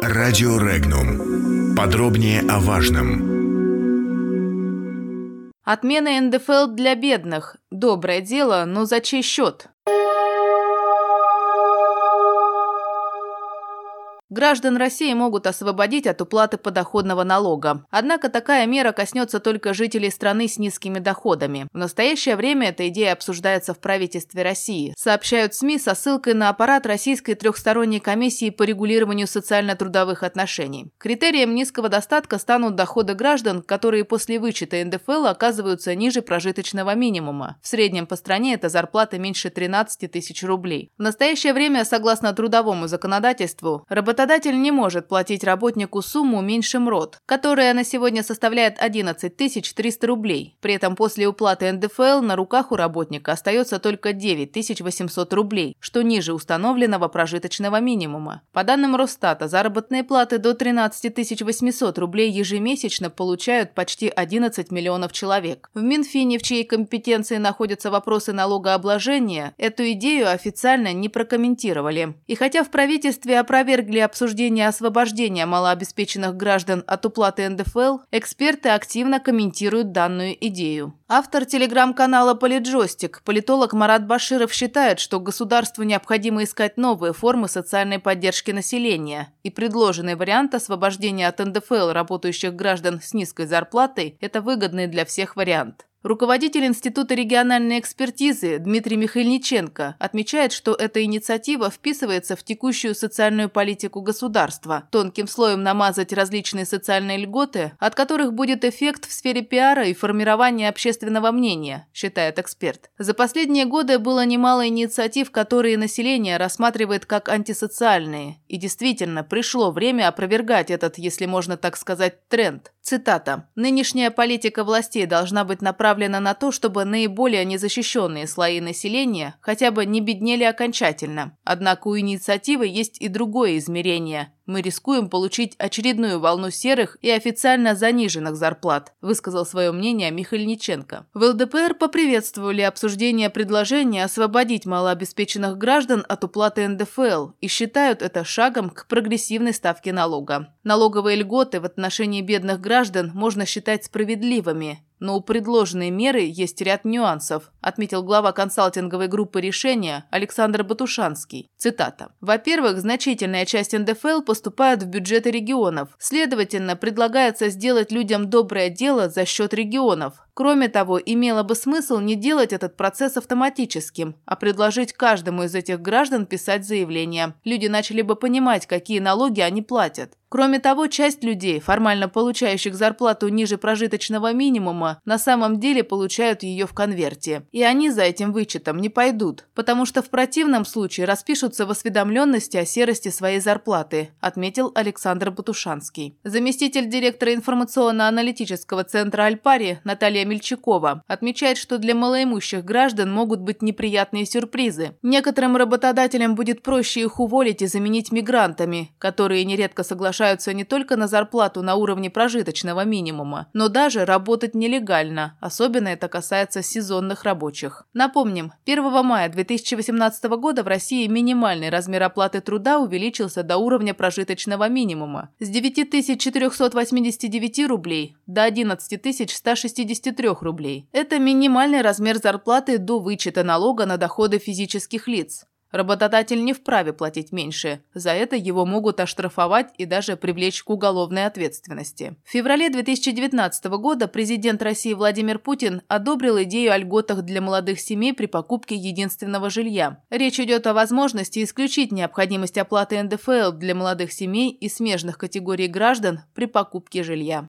Радио Регнум. Подробнее о важном. Отмена НДФЛ для бедных. Доброе дело, но за чей счет? Граждан России могут освободить от уплаты подоходного налога. Однако такая мера коснется только жителей страны с низкими доходами. В настоящее время эта идея обсуждается в правительстве России. Сообщают СМИ со ссылкой на аппарат Российской трехсторонней комиссии по регулированию социально-трудовых отношений. Критерием низкого достатка станут доходы граждан, которые после вычета НДФЛ оказываются ниже прожиточного минимума. В среднем по стране это зарплата меньше 13 тысяч рублей. В настоящее время, согласно трудовому законодательству, работодатель Работодатель не может платить работнику сумму меньше МРОД, которая на сегодня составляет 11 300 рублей. При этом после уплаты НДФЛ на руках у работника остается только 9 800 рублей, что ниже установленного прожиточного минимума. По данным Росстата, заработные платы до 13 800 рублей ежемесячно получают почти 11 миллионов человек. В Минфине, в чьей компетенции находятся вопросы налогообложения, эту идею официально не прокомментировали. И хотя в правительстве опровергли обсуждения освобождения малообеспеченных граждан от уплаты НДФЛ, эксперты активно комментируют данную идею. Автор телеграм-канала «Политджойстик», политолог Марат Баширов считает, что государству необходимо искать новые формы социальной поддержки населения, и предложенный вариант освобождения от НДФЛ работающих граждан с низкой зарплатой – это выгодный для всех вариант. Руководитель Института региональной экспертизы Дмитрий Михайличенко отмечает, что эта инициатива вписывается в текущую социальную политику государства. Тонким слоем намазать различные социальные льготы, от которых будет эффект в сфере пиара и формирования общественного мнения, считает эксперт. За последние годы было немало инициатив, которые население рассматривает как антисоциальные. И действительно, пришло время опровергать этот, если можно так сказать, тренд. Цитата. «Нынешняя политика властей должна быть направлена на то, чтобы наиболее незащищенные слои населения хотя бы не беднели окончательно. Однако у инициативы есть и другое измерение мы рискуем получить очередную волну серых и официально заниженных зарплат, высказал свое мнение Михальниченко. В ЛДПР поприветствовали обсуждение предложения освободить малообеспеченных граждан от уплаты НДФЛ и считают это шагом к прогрессивной ставке налога. Налоговые льготы в отношении бедных граждан можно считать справедливыми, но у предложенной меры есть ряд нюансов, отметил глава консалтинговой группы решения Александр Батушанский. Цитата. Во-первых, значительная часть НДФЛ поступает в бюджеты регионов. Следовательно, предлагается сделать людям доброе дело за счет регионов. Кроме того, имело бы смысл не делать этот процесс автоматическим, а предложить каждому из этих граждан писать заявление. Люди начали бы понимать, какие налоги они платят. Кроме того, часть людей, формально получающих зарплату ниже прожиточного минимума, на самом деле получают ее в конверте. И они за этим вычетом не пойдут, потому что в противном случае распишутся в осведомленности о серости своей зарплаты, отметил Александр Батушанский. Заместитель директора информационно-аналитического центра «Альпари» Наталья Мельчакова отмечает, что для малоимущих граждан могут быть неприятные сюрпризы. Некоторым работодателям будет проще их уволить и заменить мигрантами, которые нередко соглашаются не только на зарплату на уровне прожиточного минимума, но даже работать нелегально, особенно это касается сезонных рабочих. Напомним, 1 мая 2018 года в России минимальный размер оплаты труда увеличился до уровня прожиточного минимума с 9489 рублей до 11163 рублей. Это минимальный размер зарплаты до вычета налога на доходы физических лиц. Работодатель не вправе платить меньше. За это его могут оштрафовать и даже привлечь к уголовной ответственности. В феврале 2019 года президент России Владимир Путин одобрил идею о льготах для молодых семей при покупке единственного жилья. Речь идет о возможности исключить необходимость оплаты НДФЛ для молодых семей и смежных категорий граждан при покупке жилья.